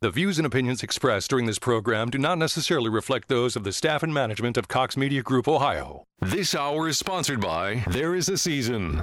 The views and opinions expressed during this program do not necessarily reflect those of the staff and management of Cox Media Group Ohio. This hour is sponsored by There Is a Season.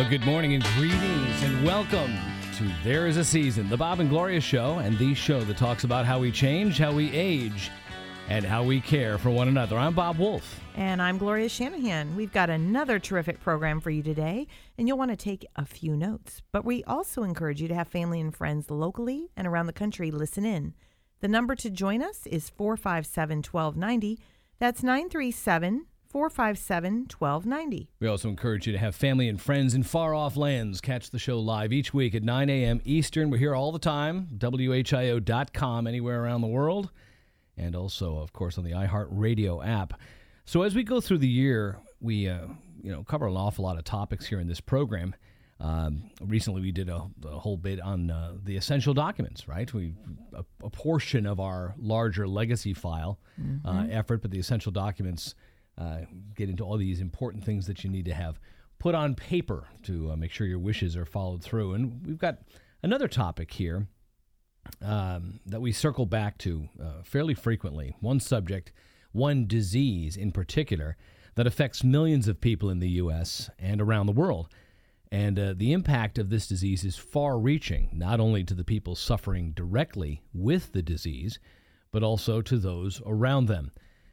Well, good morning and greetings and welcome to There Is a Season, the Bob and Gloria Show, and the show that talks about how we change, how we age, and how we care for one another. I'm Bob Wolf. And I'm Gloria Shanahan. We've got another terrific program for you today, and you'll want to take a few notes. But we also encourage you to have family and friends locally and around the country listen in. The number to join us is 457 1290. That's 937 457 1290. We also encourage you to have family and friends in far off lands. Catch the show live each week at 9 a.m. Eastern. We're here all the time, WHIO.com, anywhere around the world, and also, of course, on the iHeartRadio app. So as we go through the year, we uh, you know cover an awful lot of topics here in this program. Um, recently, we did a, a whole bit on uh, the essential documents, right? We a, a portion of our larger legacy file uh, effort, but the essential documents uh, get into all these important things that you need to have put on paper to uh, make sure your wishes are followed through. And we've got another topic here um, that we circle back to uh, fairly frequently. One subject, one disease in particular, that affects millions of people in the U.S. and around the world. And uh, the impact of this disease is far reaching, not only to the people suffering directly with the disease, but also to those around them,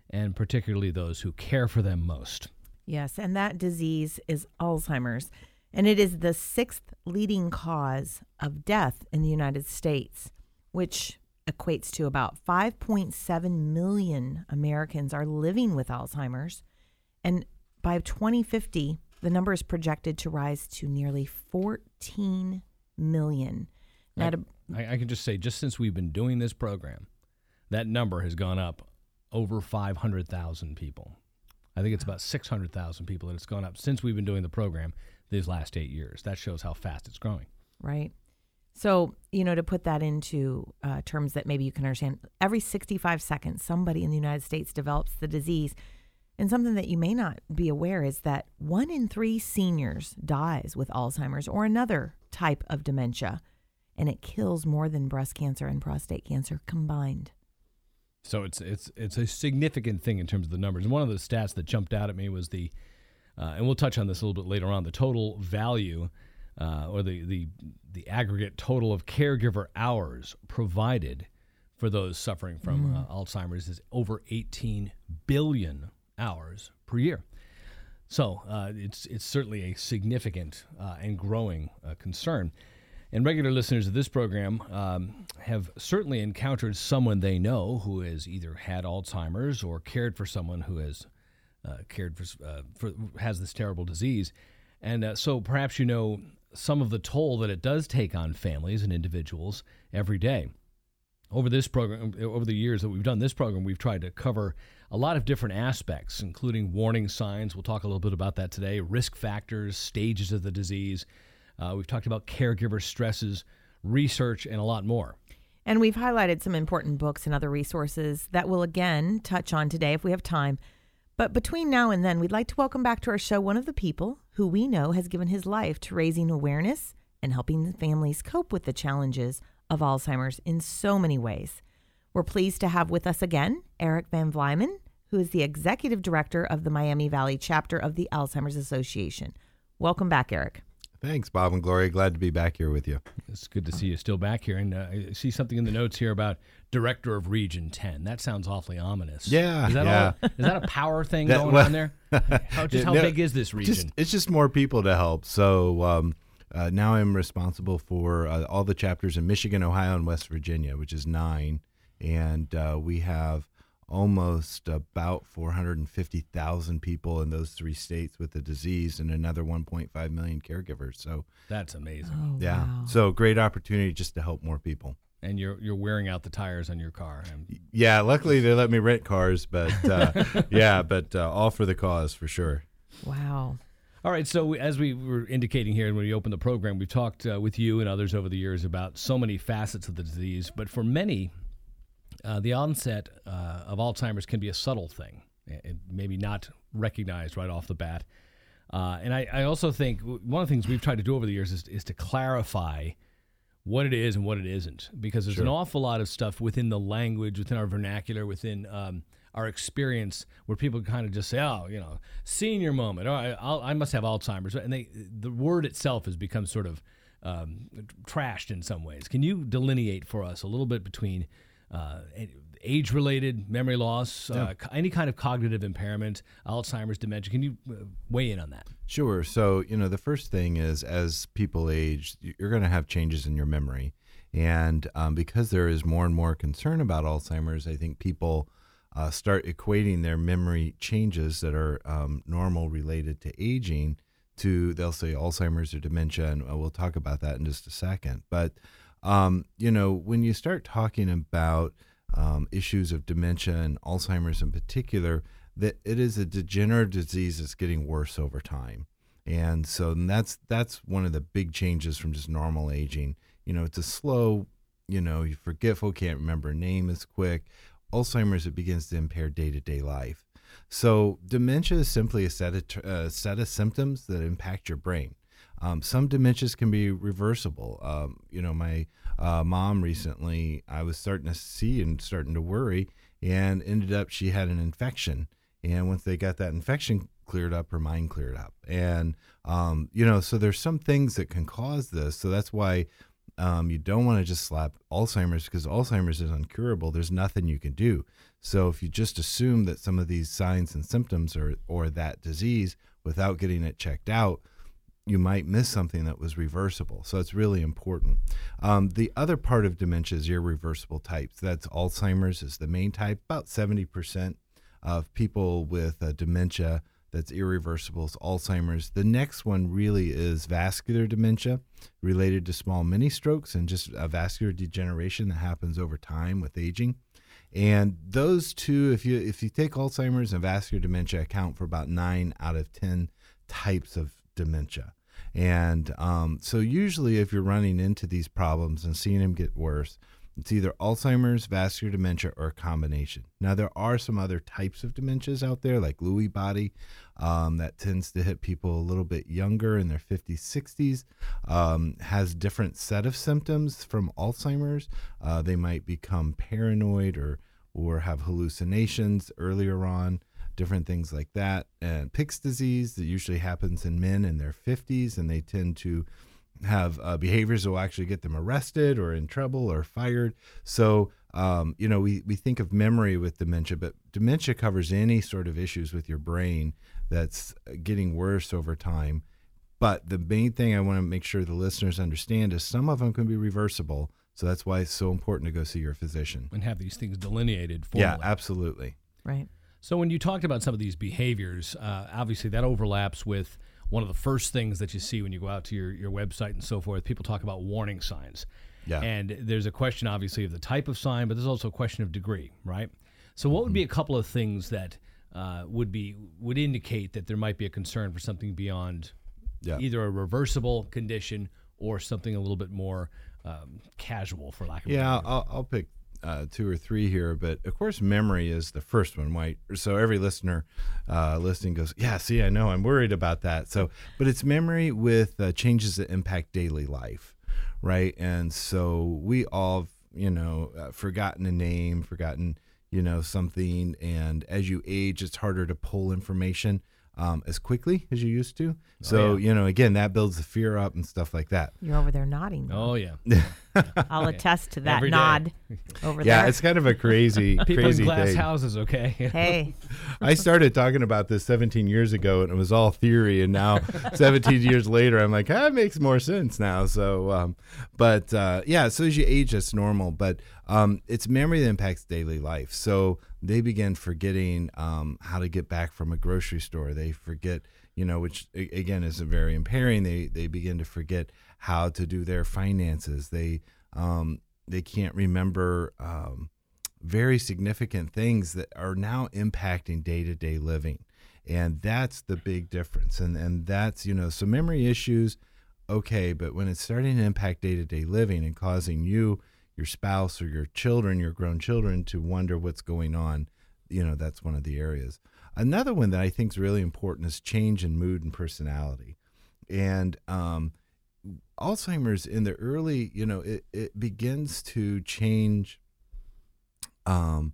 and particularly those who care for them most. Yes, and that disease is Alzheimer's, and it is the sixth leading cause of death in the United States, which equates to about 5.7 million Americans are living with Alzheimer's. And by 2050, the number is projected to rise to nearly 14 million. Now, to, I, I can just say, just since we've been doing this program, that number has gone up over 500,000 people. I think it's about 600,000 people that it's gone up since we've been doing the program these last eight years. That shows how fast it's growing. right? So, you know, to put that into uh, terms that maybe you can understand, every 65 seconds, somebody in the United States develops the disease. And something that you may not be aware is that one in three seniors dies with Alzheimer's or another type of dementia, and it kills more than breast cancer and prostate cancer combined. So it's it's it's a significant thing in terms of the numbers. And one of the stats that jumped out at me was the, uh, and we'll touch on this a little bit later on, the total value, uh, or the the the aggregate total of caregiver hours provided for those suffering from uh, Alzheimer's is over 18 billion hours per year. So uh, it's it's certainly a significant uh, and growing uh, concern. And regular listeners of this program um, have certainly encountered someone they know who has either had Alzheimer's or cared for someone who has uh, cared for, uh, for has this terrible disease. And uh, so perhaps you know some of the toll that it does take on families and individuals every day. Over this program over the years that we've done this program we've tried to cover a lot of different aspects including warning signs. We'll talk a little bit about that today. Risk factors stages of the disease uh, we've talked about caregiver stresses research and a lot more And we've highlighted some important books and other resources that we'll again touch on today if we have time. But between now and then, we'd like to welcome back to our show one of the people who we know has given his life to raising awareness and helping families cope with the challenges of Alzheimer's in so many ways. We're pleased to have with us again Eric Van Vlymen, who is the executive director of the Miami Valley chapter of the Alzheimer's Association. Welcome back, Eric. Thanks, Bob and Gloria. Glad to be back here with you. it's good to see you still back here and uh, i see something in the notes here about director of region 10 that sounds awfully ominous Yeah, is that, yeah. all, is that a power thing That- going well- on there how, just how no, big is this region Just, it's just more people to help. So um, uh, now I'm responsible for uh, all the chapters in Michigan, Ohio, and West Virginia, which is nine. And uh, we have almost about 450,000 people in those three states with the disease and another 1.5 million caregivers. So, That's amazing. Oh, yeah. wow. So, great opportunity just to help more people. And you're you're wearing out the tires on your car. And Yeah, luckily they let me rent cars, but uh, yeah, but uh, all for the cause for sure. Wow. All right, so as we were indicating here when we opened the program, we've talked uh, with you and others over the years about so many facets of the disease, but for many, uh, the onset uh, of Alzheimer's can be a subtle thing, and maybe not recognized right off the bat. Uh, and I, I also think one of the things we've tried to do over the years is, is to clarify what it is and what it isn't, because there's an awful lot of stuff within the language, within our vernacular, within um, our experience, where people kind of just say, "Oh, you know, senior moment," or I, I'll, I must have Alzheimer's, and they the word itself has become sort of um, trashed in some ways. Can you delineate for us a little bit between uh, age-related memory loss, uh, any kind of cognitive impairment, Alzheimer's, dementia? Can you uh, weigh in on that? Sure. So, you know, the first thing is as people age, you're going to have changes in your memory. And um, because there is more and more concern about Alzheimer's, I think people uh, start equating their memory changes that are um, normal related to aging to, they'll say Alzheimer's or dementia. And uh, we'll talk about that in just a second. But, um, you know, when you start talking about um, issues of dementia and Alzheimer's in particular, that it is a degenerative disease that's getting worse over time. And so that's that's one of the big changes from just normal aging. You know, it's a slow, you know, you're forgetful, can't remember name as quick. Alzheimer's, it begins to impair day to day life. So dementia is simply a set of, uh, set of symptoms that impact your brain. Um, some dementias can be reversible. Um, you know, my uh, mom recently, I was starting to see and starting to worry, and ended up she had an infection. And once they got that infection cleared up, her mind cleared up. And um, you know, so there's some things that can cause this. So that's why um, you don't want to just slap Alzheimer's because Alzheimer's is uncurable. There's nothing you can do. So if you just assume that some of these signs and symptoms are or that disease without getting it checked out, you might miss something that was reversible. So it's really important. Um, the other part of dementia is irreversible types. That's Alzheimer's is the main type. About 70% of people with uh, dementia that's irreversible is Alzheimer's. The next one really is vascular dementia related to small mini strokes and just a vascular degeneration that happens over time with aging. And those two, if you if you take Alzheimer's and vascular dementia, account for about nine out of ten types of dementia. And um, so, usually, if you're running into these problems and seeing them get worse, it's either Alzheimer's, vascular dementia, or a combination. Now, there are some other types of dementias out there, like Lewy body, um, that tends to hit people a little bit younger in their 50s, 60s, um, has different set of symptoms from Alzheimer's. Uh, they might become paranoid or or have hallucinations earlier on different things like that. And Pick's disease that usually happens in men in their 50s, and they tend to have uh, behaviors that will actually get them arrested or in trouble or fired. So, um, you know, we, we think of memory with dementia, but dementia covers any sort of issues with your brain that's getting worse over time. But the main thing I want to make sure the listeners understand is some of them can be reversible. So that's why it's so important to go see your physician. And have these things delineated formally. Yeah, absolutely. Right. So when you talked about some of these behaviors, uh, obviously that overlaps with one of the first things that you see when you go out to your, your website and so forth. People talk about warning signs. Yeah. And there's a question, obviously, of the type of sign, but there's also a question of degree, right? So what would be a couple of things that uh, would be would indicate that there might be a concern for something beyond Yeah. either a reversible condition or something a little bit more um, casual, for lack of a Yeah, better word? I'll, I'll pick uh, two or three here, but of course, memory is the first one. Right? So every listener uh, listening goes, "Yeah, see, I know, I'm worried about that." So, but it's memory with uh, changes that impact daily life, right? And so we all, you know, uh, forgotten a name, forgotten, you know, something, and as you age, it's harder to pull information. Um, as quickly as you used to. So, yeah. you know, again, that builds the fear up and stuff like that. You're over there nodding. Oh yeah. I'll attest to that Every day. nod over Yeah, there. it's kind of a crazy, People crazy in glass thing. houses, okay? hey, I started talking about this 17 years ago, and it was all theory. And now, 17 years later, I'm like, ah, it makes more sense now. So, um, but uh, yeah, so as you age, that's normal. But um, it's memory that impacts daily life. So they begin forgetting um, how to get back from a grocery store. They forget, you know, which again is very impairing. They they begin to forget how to do their finances. They um, they can't remember. Um, very significant things that are now impacting day-to-day living and that's the big difference and and that's you know so memory issues okay but when it's starting to impact day-to-day living and causing you your spouse or your children your grown children to wonder what's going on you know that's one of the areas another one that i think is really important is change in mood and personality. And um alzheimer's in the early you know it, it begins to change um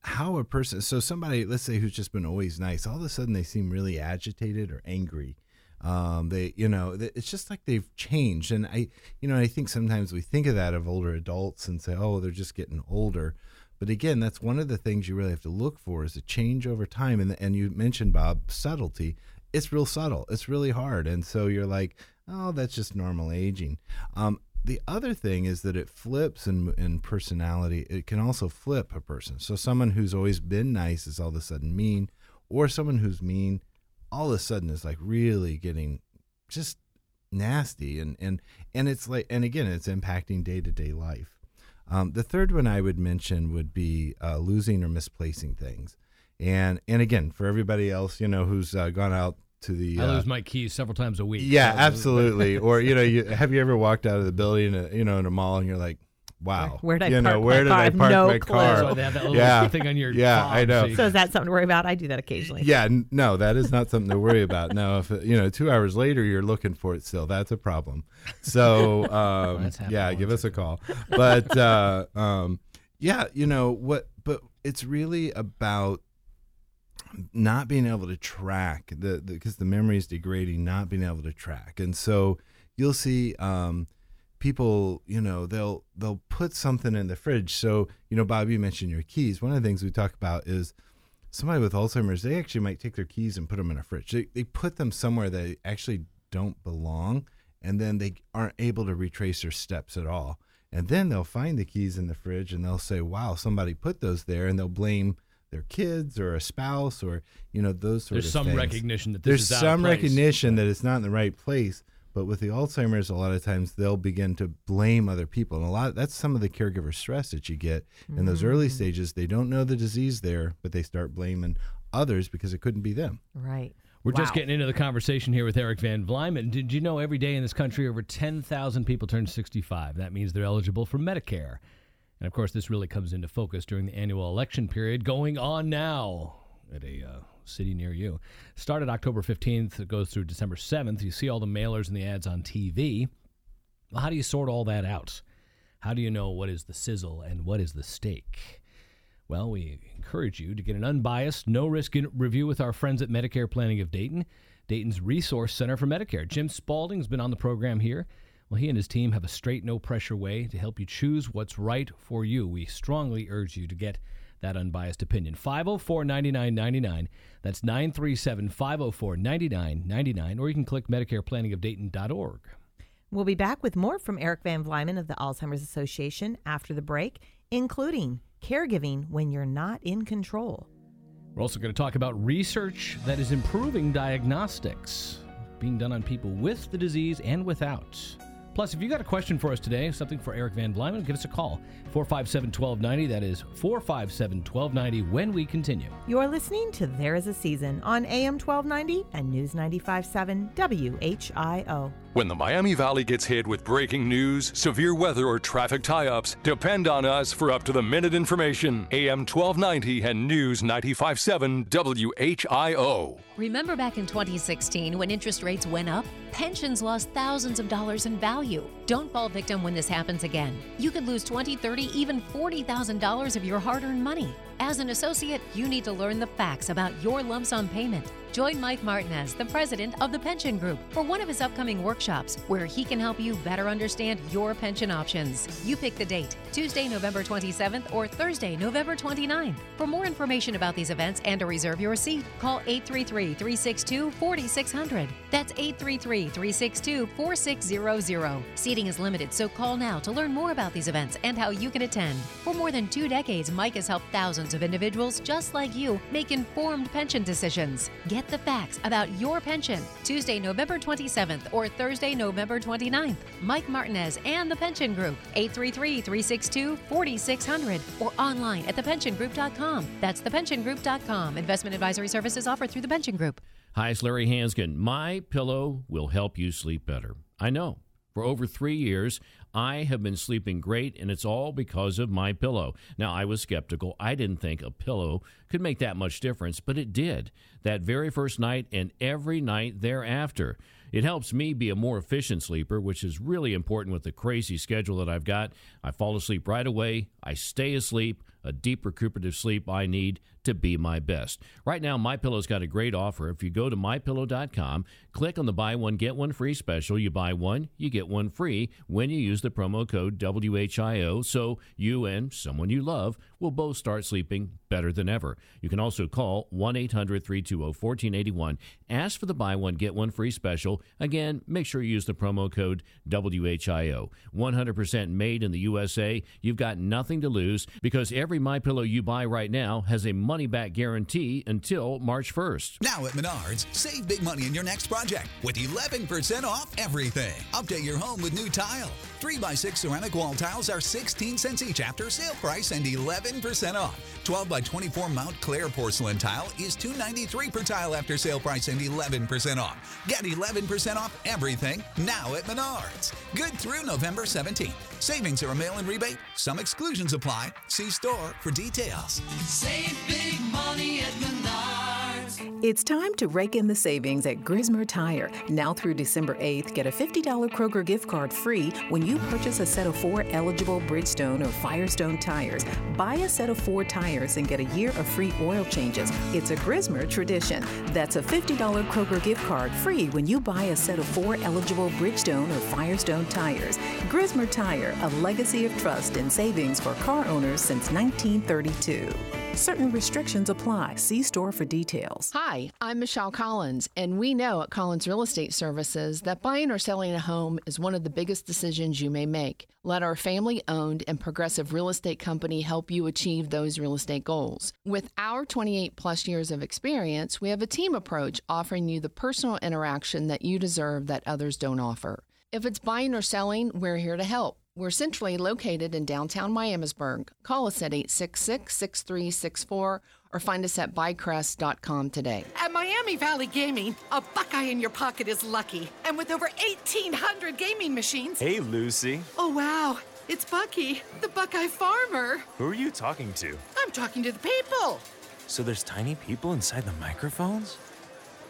how a person so somebody let's say who's just been always nice all of a sudden they seem really agitated or angry. Um they you know it's just like they've changed. And i you know i think sometimes we think of that of older adults and say oh they're just getting older but again that's one of the things you really have to look for is a change over time and and you mentioned bob subtlety it's real subtle it's really hard and so you're like oh that's just normal aging um the other thing is that it flips in, in personality. It can also flip a person. So someone who's always been nice is all of a sudden mean, or someone who's mean all of a sudden is like really getting just nasty. And and and it's like and again, it's impacting day to day life. Um, the third one I would mention would be uh, losing or misplacing things. And and again, for everybody else, you know, who's uh, gone out to the I uh, lose my keys several times a week. yeah, absolutely. or you know, you, have you ever walked out of the building, uh, you know, in a mall, and you're like, "Wow, Where'd I you know, park my where did car? I I park no my clue. car?" That's they have that little yeah, thing on your yeah, I know. so so is that something to worry about? I do that occasionally. Yeah, n- no, that is not something to worry about. Now, if uh, you know, two hours later you're looking for it still, that's a problem. So, um, That's happened yeah, give us a call. But uh, um, yeah, you know what? But it's really about not being able to track the because the, memory is degrading, not being able to track, and so you'll see um, people, you know, they'll they'll put something in the fridge. So you know, Bob, you mentioned your keys. One of the things we talk about is somebody with Alzheimer's. They actually might take their keys and put them in a fridge. They they put them somewhere they actually don't belong, and then they aren't able to retrace their steps at all. And then they'll find the keys in the fridge and they'll say, "Wow, somebody put those there," and they'll blame their kids or a spouse or you know those sort of There's of some things. recognition that this there's is out of some recognition that it's not in the right place but with the alzheimer's a lot of times they'll begin to blame other people and a lot that's some of the caregiver stress that you get in those Mm. early stages they don't know the disease there but they start blaming others because it couldn't be them Right. We're just getting into the conversation here with Eric Van Vlymen. Did you know every day in this country over 10,000 people turn 65? That means they're eligible for Medicare. And of course, this really comes into focus during the annual election period going on now at a uh, city near you. Started October 15th, it goes through December 7th. You see all the mailers and the ads on TV. Well, how do you sort all that out? How do you know what is the sizzle and what is the steak? Well, we encourage you to get an unbiased, no risk review with our friends at Medicare Planning of Dayton, Dayton's Resource Center for Medicare. Jim Spalding's been on the program here. Well, he and his team have a straight, no pressure way to help you choose what's right for you. We strongly urge you to get that unbiased opinion. 504 9999. That's 937 504 9999. Or you can click MedicarePlanningofDayton.org. We'll be back with more from Eric Van Vlymen of the Alzheimer's Association after the break, including caregiving when you're not in control. We're also going to talk about research that is improving diagnostics being done on people with the disease and without. Plus, if you got a question for us today, something for Eric Van Vlymen, give us a call. 457 1290. That is 457 1290 when we continue. You're listening to There Is a Season on AM 1290 and News 957 WHIO. When the Miami Valley gets hit with breaking news, severe weather, or traffic tie ups, depend on us for up to the minute information. AM 1290 and News 957 WHIO. Remember back in 2016 when interest rates went up? Pensions lost thousands of dollars in value. Don't fall victim when this happens again. You could lose 20, 30, even $40,000 of your hard earned money. As an associate, you need to learn the facts about your lump sum payment. Join Mike Martinez, the president of the Pension Group, for one of his upcoming workshops where he can help you better understand your pension options. You pick the date Tuesday, November 27th or Thursday, November 29th. For more information about these events and to reserve your seat, call 833 362 4600. That's 833 362 4600. Seating is limited, so call now to learn more about these events and how you can attend. For more than two decades, Mike has helped thousands of individuals just like you make informed pension decisions. Get the facts about your pension Tuesday, November 27th or Thursday, November 29th. Mike Martinez and the Pension Group, 833 362 4600 or online at thepensiongroup.com. That's thepensiongroup.com. Investment advisory services offered through the Pension Group. Hi, it's Larry Hanskin. My pillow will help you sleep better. I know. For over three years, I have been sleeping great, and it's all because of my pillow. Now, I was skeptical. I didn't think a pillow could make that much difference, but it did. That very first night and every night thereafter. It helps me be a more efficient sleeper, which is really important with the crazy schedule that I've got. I fall asleep right away. I stay asleep, a deep recuperative sleep I need to be my best. Right now, MyPillow's got a great offer. If you go to mypillow.com, click on the buy one get one free special. You buy one, you get one free when you use the promo code WHIO. So you and someone you love will both start sleeping better than ever. You can also call 1 800 320 1481. Ask for the buy one get one free special. Again, make sure you use the promo code WHIO. 100% made in the USA. You've got nothing to lose because every My Pillow you buy right now has a money back guarantee until March 1st. Now at Menards, save big money in your next project with 11% off everything. Update your home with new tile. 3x6 ceramic wall tiles are 16 cents each after sale price and 11% off. 12 by 24 Mount Claire porcelain tile is $2.93 per tile after sale price and 11% off. Get 11% off everything now at Menards. Good through November 17th. Savings are a mail-in rebate. Some exclusions apply. See store for details. Save big money at Menards. It's time to rake in the savings at Grismer Tire. Now through December 8th, get a $50 Kroger gift card free when you purchase a set of four eligible Bridgestone or Firestone tires. Buy a set of four tires and get a year of free oil changes. It's a Grismer tradition. That's a $50 Kroger gift card free when you buy a set of four eligible Bridgestone or Firestone tires. Grismer Tire, a legacy of trust and savings for car owners since 1932. Certain restrictions apply. See store for details. Hi, I'm Michelle Collins, and we know at Collins Real Estate Services that buying or selling a home is one of the biggest decisions you may make. Let our family owned and progressive real estate company help you achieve those real estate goals. With our 28 plus years of experience, we have a team approach offering you the personal interaction that you deserve that others don't offer. If it's buying or selling, we're here to help. We're centrally located in downtown Miamisburg. Call us at 866 6364 or find us at buycrest.com today. At Miami Valley Gaming, a Buckeye in your pocket is lucky. And with over 1,800 gaming machines. Hey, Lucy. Oh, wow. It's Bucky, the Buckeye farmer. Who are you talking to? I'm talking to the people. So there's tiny people inside the microphones?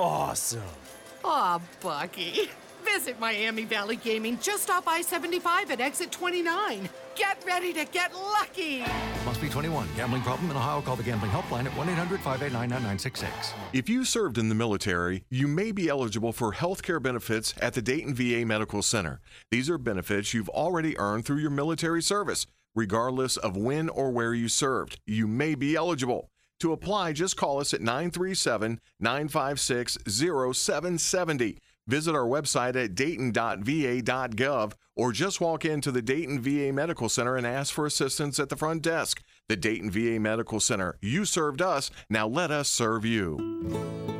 Awesome. Aw, Bucky. Visit Miami Valley Gaming just off I 75 at exit 29. Get ready to get lucky. Must be 21. Gambling problem in Ohio? Call the gambling helpline at 1 800 589 9966. If you served in the military, you may be eligible for health care benefits at the Dayton VA Medical Center. These are benefits you've already earned through your military service, regardless of when or where you served. You may be eligible. To apply, just call us at 937 956 0770. Visit our website at dayton.va.gov or just walk into the Dayton VA Medical Center and ask for assistance at the front desk. The Dayton VA Medical Center. You served us, now let us serve you.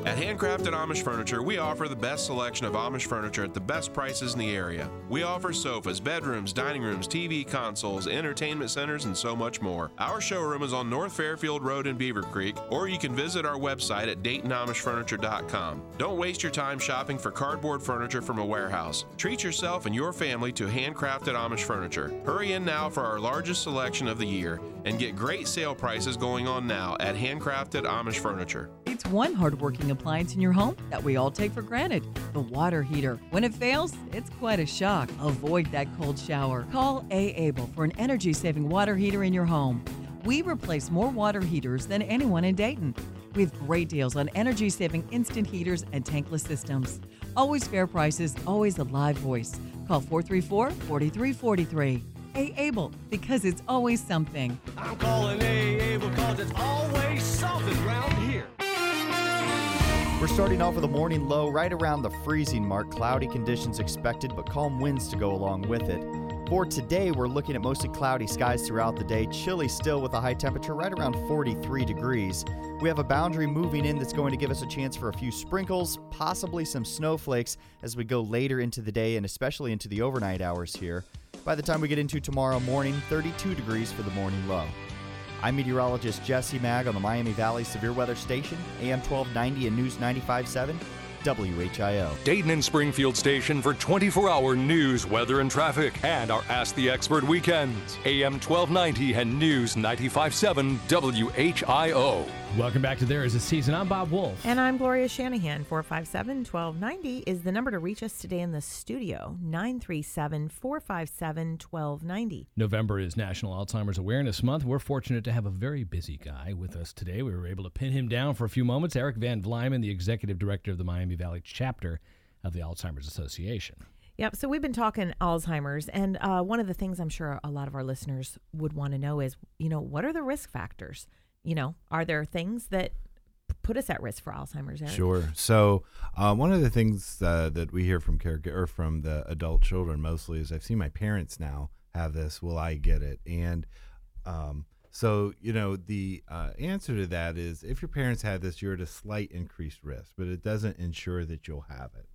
At Handcrafted Amish Furniture, we offer the best selection of Amish furniture at the best prices in the area. We offer sofas, bedrooms, dining rooms, TV consoles, entertainment centers, and so much more. Our showroom is on North Fairfield Road in Beavercreek, or you can visit our website at DaytonAmishFurniture.com. Don't waste your time shopping for cardboard furniture from a warehouse. Treat yourself and your family to handcrafted Amish furniture. Hurry in now for our largest selection of the year and get great sale prices going on now at Handcrafted Amish Furniture. It's one hardworking appliance in your home that we all take for granted the water heater. When it fails, it's quite a shock. Avoid that cold shower. Call A. Able for an energy saving water heater in your home. We replace more water heaters than anyone in Dayton. We have great deals on energy saving instant heaters and tankless systems. Always fair prices, always a live voice. Call 434 4343. A Able, because it's always something. I'm calling AA because it's always something around here. We're starting off with a morning low right around the freezing mark. Cloudy conditions expected, but calm winds to go along with it. For today, we're looking at mostly cloudy skies throughout the day. Chilly still with a high temperature right around 43 degrees. We have a boundary moving in that's going to give us a chance for a few sprinkles, possibly some snowflakes as we go later into the day and especially into the overnight hours here. By the time we get into tomorrow morning, 32 degrees for the morning low. I'm meteorologist Jesse Mag on the Miami Valley Severe Weather Station, AM 1290 and News 95.7, WHIO. Dayton and Springfield station for 24 hour news, weather, and traffic, and our Ask the Expert weekends. AM 1290 and News 95.7 WHIO. Welcome back to There Is a Season. I'm Bob Wolf. And I'm Gloria Shanahan. 457 1290 is the number to reach us today in the studio. 937 457 1290. November is National Alzheimer's Awareness Month. We're fortunate to have a very busy guy with us today. We were able to pin him down for a few moments. Eric Van Vlymen, the executive director of the Miami Valley chapter of the Alzheimer's Association. Yep. So we've been talking Alzheimer's, and uh, one of the things I'm sure a lot of our listeners would want to know is, you know, what are the risk factors? You know, are there things that put us at risk for Alzheimer's? Eric? Sure. So uh, one of the things uh, that we hear from care or from the adult children mostly is I've seen my parents now have this. Will I get it? And um, so you know the uh, answer to that is if your parents had this, you're at a slight increased risk, but it doesn't ensure that you'll have it.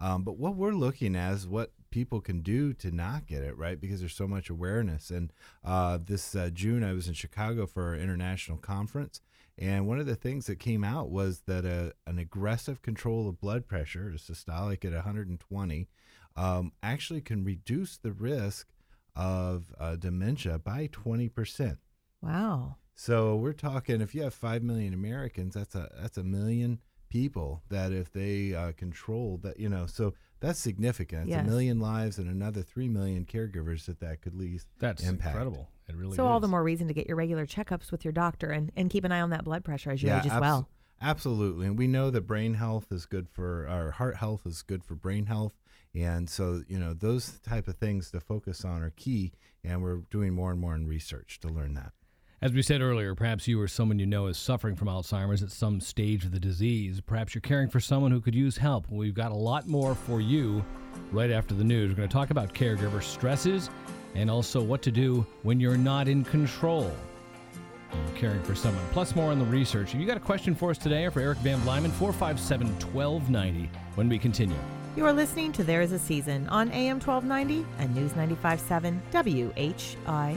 Um, but what we're looking at is what people can do to not get it, right? Because there's so much awareness. And uh, this uh, June, I was in Chicago for an international conference. And one of the things that came out was that a, an aggressive control of blood pressure, a systolic at 120, um, actually can reduce the risk of uh, dementia by 20%. Wow. So we're talking if you have five million Americans, that's a that's a million people that if they uh, control that, you know, so that's significant. It's Yes. a million lives and another three million caregivers that that could least That's impact. incredible. It really So all the more reason to get your regular checkups with your doctor and, and keep an eye on that blood pressure as you age as abso- well. Absolutely, and we know that brain health is good for our heart health is good for brain health, and so you know those type of things to focus on are key, and we're doing more and more in research to learn that. As we said earlier, perhaps you or someone you know is suffering from Alzheimer's at some stage of the disease. Perhaps you're caring for someone who could use help. We've got a lot more for you right after the news. We're going to talk about caregiver stresses and also what to do when you're not in control. caring for someone. Plus, more on the research. If you got a question for us today or for Eric Van Vlymen, 457 1290 when we continue. You are listening to There Is a Season on AM 1290 and News 95.7 WHIO.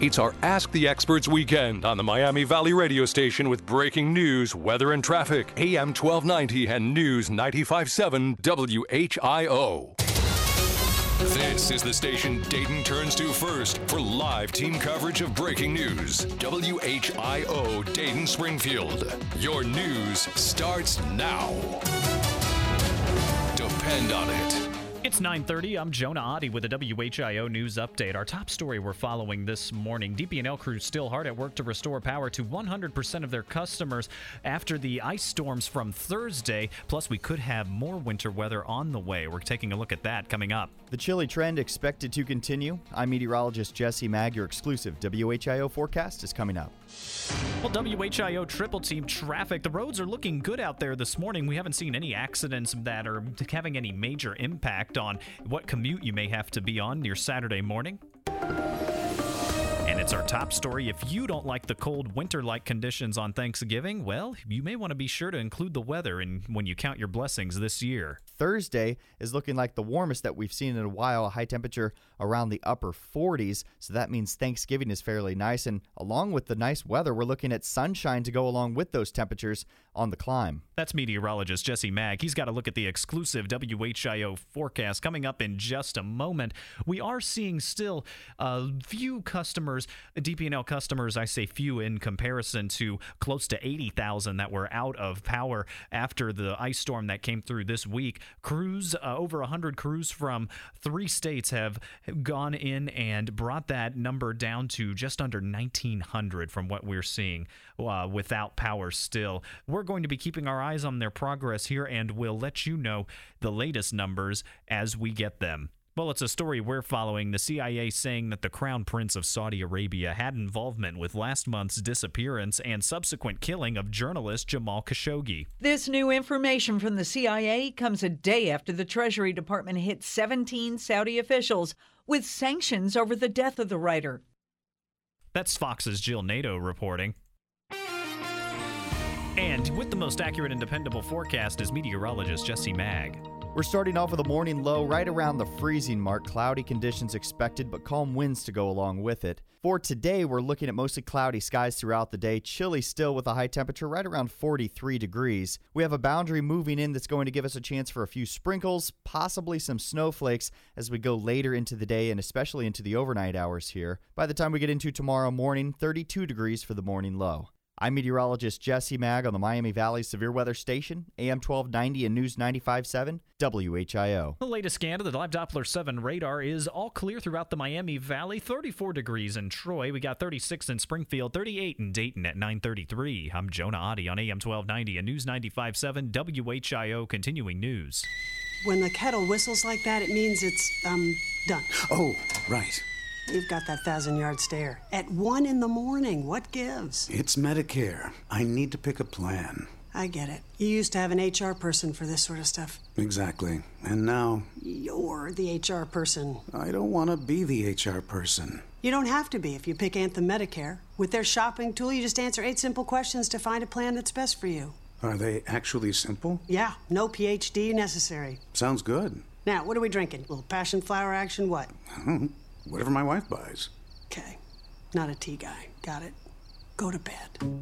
It's our Ask the Experts weekend on the Miami Valley radio station with breaking news, weather, and traffic. AM 1290 and News 95.7 WHIO. This is the station Dayton turns to first for live team coverage of breaking news. WHIO Dayton Springfield. Your news starts now. Depend on it. It's 9:30. I'm Jonah Adi with a WHIO news update. Our top story we're following this morning: DP&L crews still hard at work to restore power to 100% of their customers after the ice storms from Thursday. Plus, we could have more winter weather on the way. We're taking a look at that coming up. The chilly trend expected to continue. I'm meteorologist Jesse Mag. Your exclusive WHIO forecast is coming up. Well, WHIO triple team traffic. The roads are looking good out there this morning. We haven't seen any accidents that are having any major impact on what commute you may have to be on near Saturday morning. And it's our top story. If you don't like the cold winter like conditions on Thanksgiving, well, you may want to be sure to include the weather in when you count your blessings this year. Thursday is looking like the warmest that we've seen in a while, a high temperature around the upper 40s. So that means Thanksgiving is fairly nice. And along with the nice weather, we're looking at sunshine to go along with those temperatures on the climb. That's meteorologist Jesse Mag. He's got a look at the exclusive WHIO forecast coming up in just a moment. We are seeing still a few customers, DP&L customers, I say few in comparison to close to 80,000 that were out of power after the ice storm that came through this week. Crews, uh, over 100 crews from three states have gone in and brought that number down to just under 1,900 from what we're seeing uh, without power still. We're going to be keeping our eyes on their progress here and we'll let you know the latest numbers as we get them. Well, it's a story we're following. The CIA saying that the Crown Prince of Saudi Arabia had involvement with last month's disappearance and subsequent killing of journalist Jamal Khashoggi. This new information from the CIA comes a day after the Treasury Department hit 17 Saudi officials with sanctions over the death of the writer. That's Fox's Jill Nato reporting. And with the most accurate and dependable forecast is meteorologist Jesse Mag. We're starting off with a morning low right around the freezing mark. Cloudy conditions expected, but calm winds to go along with it. For today, we're looking at mostly cloudy skies throughout the day. Chilly still with a high temperature right around 43 degrees. We have a boundary moving in that's going to give us a chance for a few sprinkles, possibly some snowflakes as we go later into the day and especially into the overnight hours here. By the time we get into tomorrow morning, 32 degrees for the morning low. I'm meteorologist Jesse Mag on the Miami Valley Severe Weather Station, AM 1290 and News 95.7, WHIO. The latest scan of the Live Doppler 7 radar is all clear throughout the Miami Valley. 34 degrees in Troy. We got 36 in Springfield, 38 in Dayton at 933. I'm Jonah Adi on AM 1290 and News 95.7, WHIO continuing news. When the kettle whistles like that, it means it's, um, done. Oh, right. You've got that thousand yard stare. At one in the morning, what gives? It's Medicare. I need to pick a plan. I get it. You used to have an HR person for this sort of stuff. Exactly. And now, You're the HR person. I don't want to be the HR person. You don't have to be if you pick Anthem Medicare. With their shopping tool, you just answer eight simple questions to find a plan that's best for you. Are they actually simple? Yeah, no PhD necessary. Sounds good. Now, what are we drinking? A little passion flower action? What? Whatever my wife buys. Okay. Not a tea guy. Got it? Go to bed.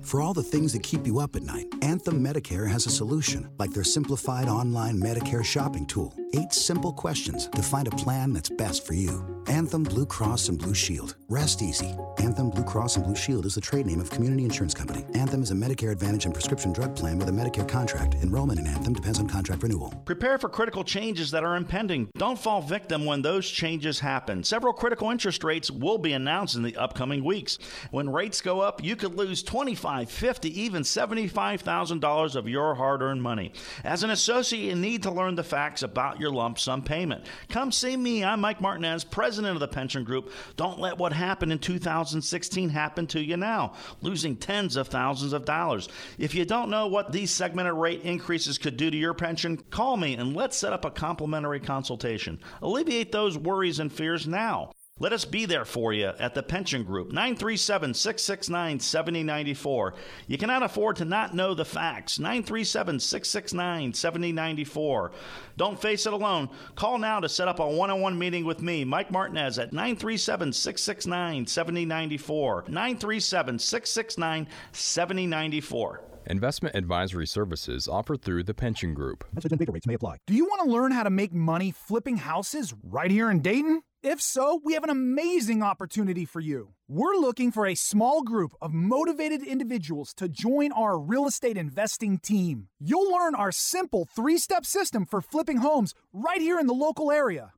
For all the things that keep you up at night, Anthem Medicare has a solution, like their simplified online Medicare shopping tool. Eight simple questions to find a plan that's best for you. Anthem Blue Cross and Blue Shield. Rest easy. Anthem Blue Cross and Blue Shield is the trade name of Community Insurance Company. Anthem is a Medicare Advantage and prescription drug plan with a Medicare contract. Enrollment in Anthem depends on contract renewal. Prepare for critical changes that are impending. Don't fall victim when those changes happen. Several critical interest rates will be announced in the upcoming weeks. When rates go up, you could lose $25, $50, even $75,000 of your hard earned money. As an associate, you need to learn the facts about your lump sum payment. Come see me. I'm Mike Martinez, president of the Pension Group. Don't let what happened in 2016 happen to you now, losing tens of thousands of dollars. If you don't know what these segmented rate increases could do to your pension, call me and let's set up a complimentary consultation. Alleviate those worries and fears now. Let us be there for you at the Pension Group, 937 669 7094. You cannot afford to not know the facts. 937 669 7094. Don't face it alone. Call now to set up a one on one meeting with me, Mike Martinez, at 937 669 7094. 937 669 7094. Investment advisory services offered through the Pension Group. Message and data rates may apply. Do you want to learn how to make money flipping houses right here in Dayton? If so, we have an amazing opportunity for you. We're looking for a small group of motivated individuals to join our real estate investing team. You'll learn our simple three step system for flipping homes right here in the local area.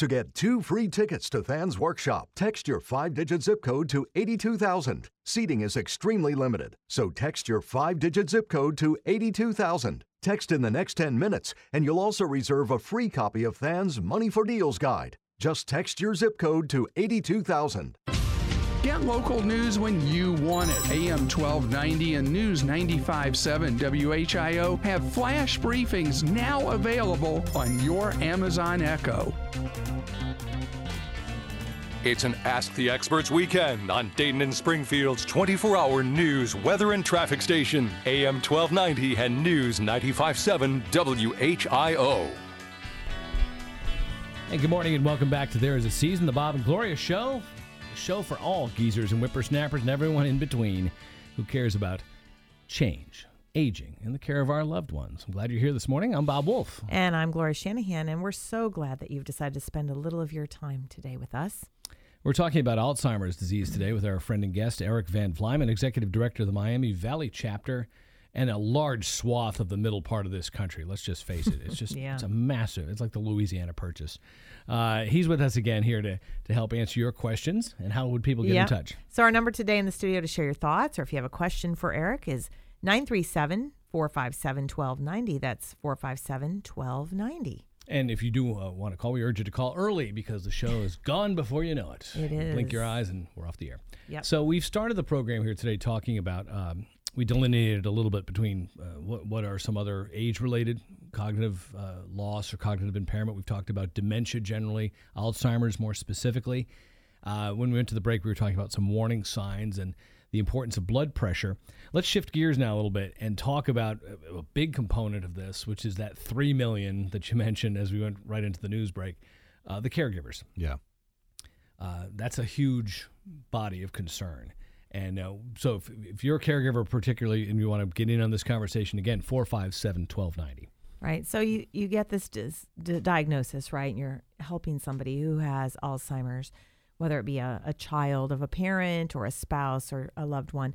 To get two free tickets to Than's workshop, text your five digit zip code to 82000. Seating is extremely limited, so text your five digit zip code to 82000. Text in the next 10 minutes, and you'll also reserve a free copy of Than's Money for Deals guide. Just text your zip code to 82000. Get local news when you want it. AM 1290 and News 95.7 WHIO have flash briefings now available on your Amazon Echo. It's an Ask the Experts weekend on Dayton and Springfield's 24 hour news, weather, and traffic station, AM 1290 and News 95.7 WHIO. Hey, good morning and welcome back to There Is a Season, the Bob and Gloria Show. Show for all geezers and whippersnappers and everyone in between who cares about change, aging, and the care of our loved ones. I'm glad you're here this morning. I'm Bob Wolf. And I'm Gloria Shanahan, and we're so glad that you've decided to spend a little of your time today with us. We're talking about Alzheimer's disease today with our friend and guest, Eric Van Vlymen, Executive Director of the Miami Valley Chapter and a large swath of the middle part of this country. Let's just face it. It's just Yeah. it's a massive. It's like the Louisiana Purchase. Uh, he's with us again here to to help answer your questions. And how would people get Yeah. in touch? So, our number today in the studio to share your thoughts, or if you have a question for Eric, is 937 457 1290. That's 457 1290. And if you do uh, want to call, we urge you to call early because the show is gone before you know it. It Blink your eyes and we're off the air. Yep. So we've started the program here today talking about. Um, we delineated a little bit between uh, what, what are some other age-related cognitive uh, loss or cognitive impairment. We've talked about dementia generally, Alzheimer's more specifically. Uh, when we went to the break, we were talking about some warning signs and the importance of blood pressure. Let's shift gears now a little bit and talk about a, a big component of this, which is that three million that you mentioned as we went right into the news break, uh, the caregivers. Yeah. Uh, that's a huge body of concern. And uh, so, if, if you're a caregiver, particularly, and you want to get in on this conversation again, 457 1290. Right. So, you, you get this dis- d- diagnosis, right? And you're helping somebody who has Alzheimer's, whether it be a, a child of a parent or a spouse or a loved one.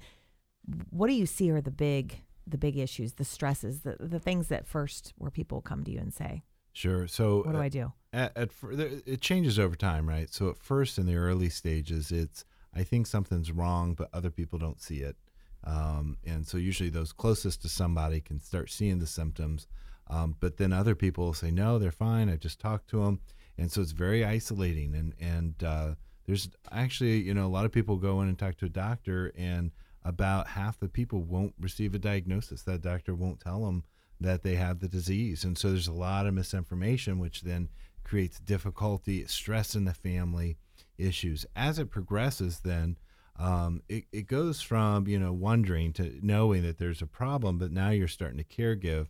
What do you see are the big the big issues, the stresses, the, the things that first where people come to you and say, Sure. So What do uh, I do? At, at it changes over time, right? So at first, in the early stages, it's I think something's wrong, but other people don't see it, um, and so usually those closest to somebody can start seeing the symptoms, um, but then other people will say no, they're fine. I just talked to them, and so it's very isolating. And and uh, there's actually you know a lot of people go in and talk to a doctor, and about half the people won't receive a diagnosis. That doctor won't tell them that they have the disease. And so there's a lot of misinformation, which then creates difficulty, stress in the family, issues. As it progresses, then um, it, it goes from, you know, wondering to knowing that there's a problem, but now you're starting to care give.